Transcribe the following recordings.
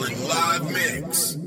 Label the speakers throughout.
Speaker 1: Live mix.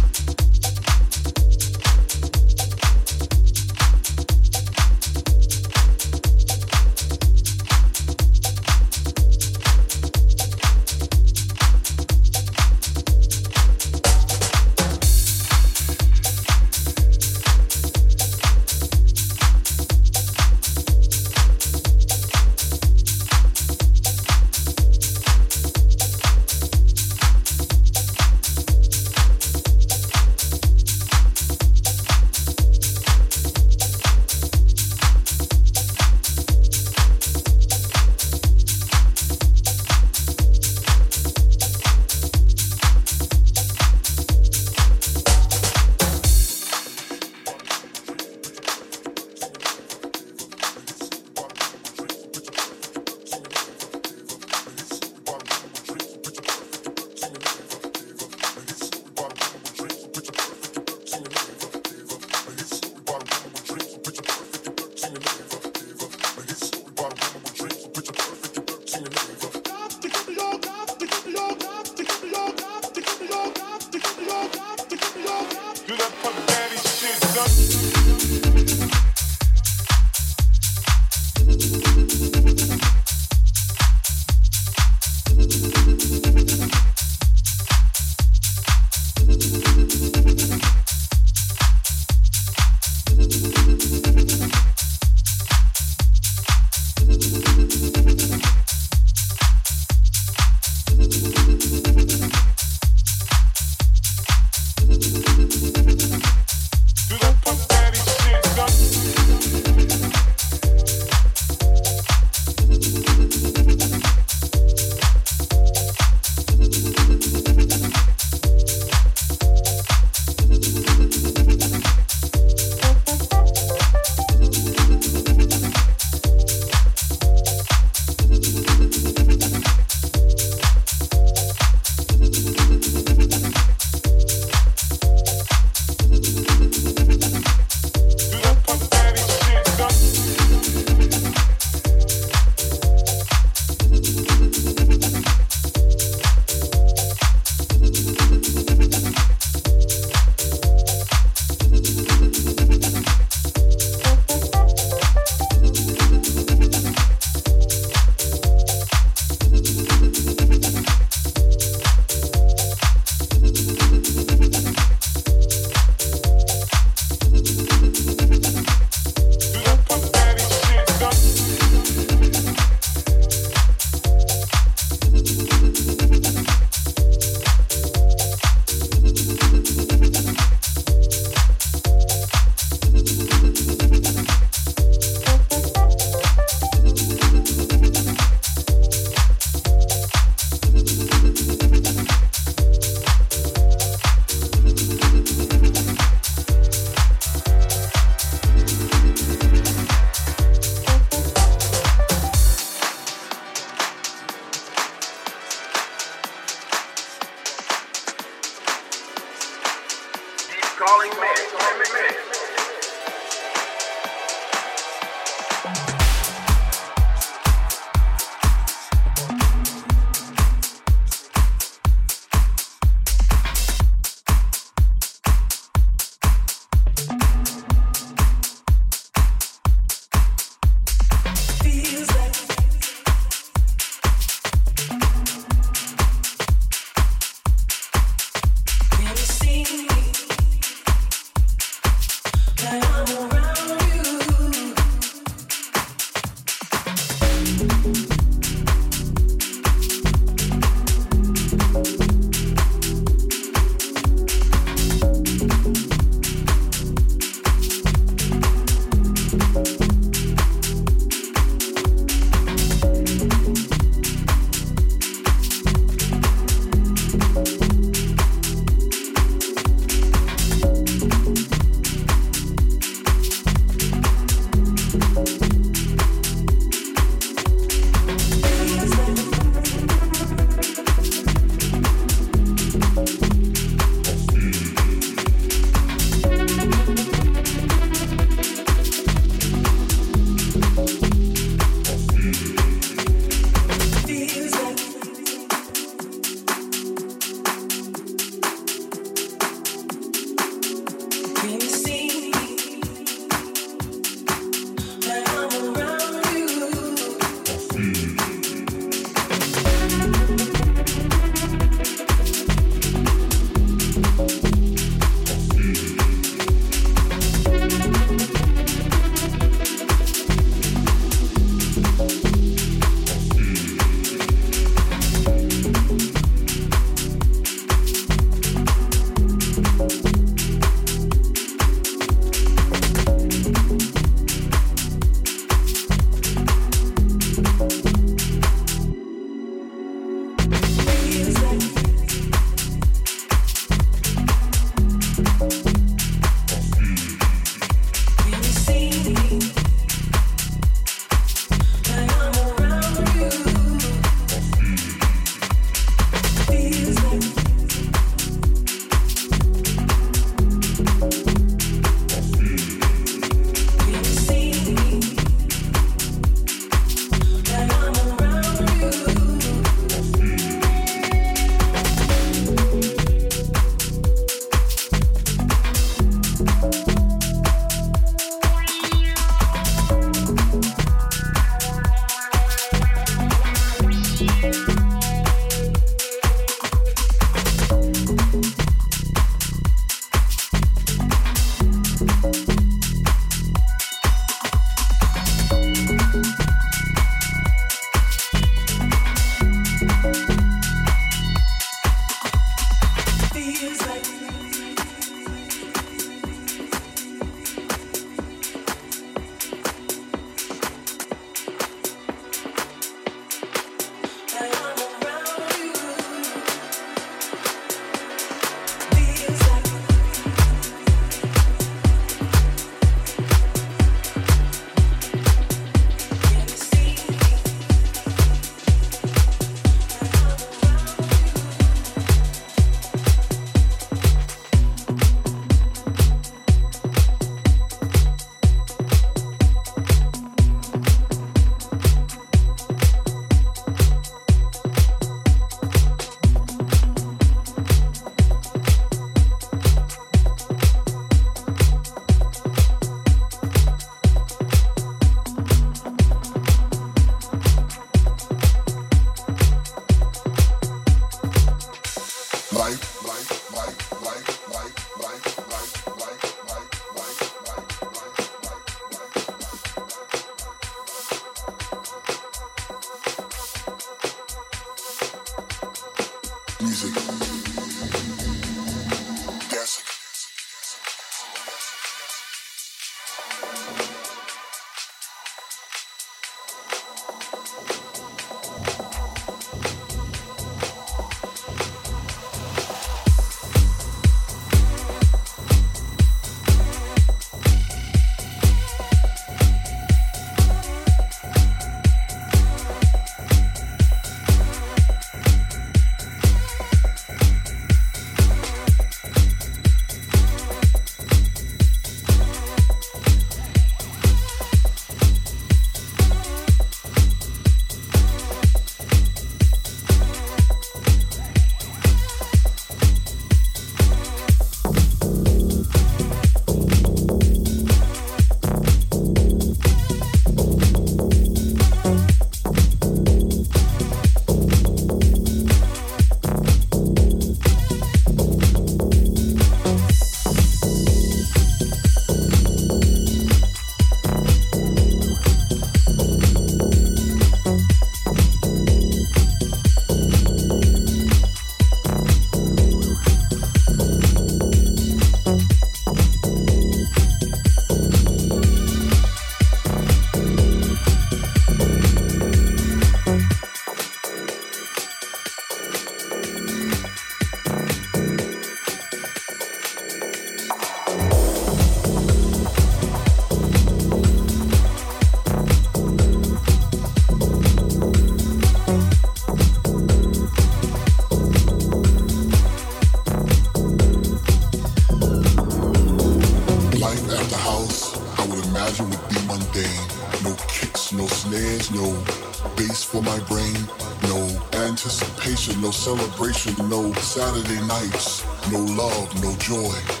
Speaker 2: Celebration, no Saturday nights, no love, no joy.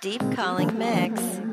Speaker 3: Deep Calling Mix.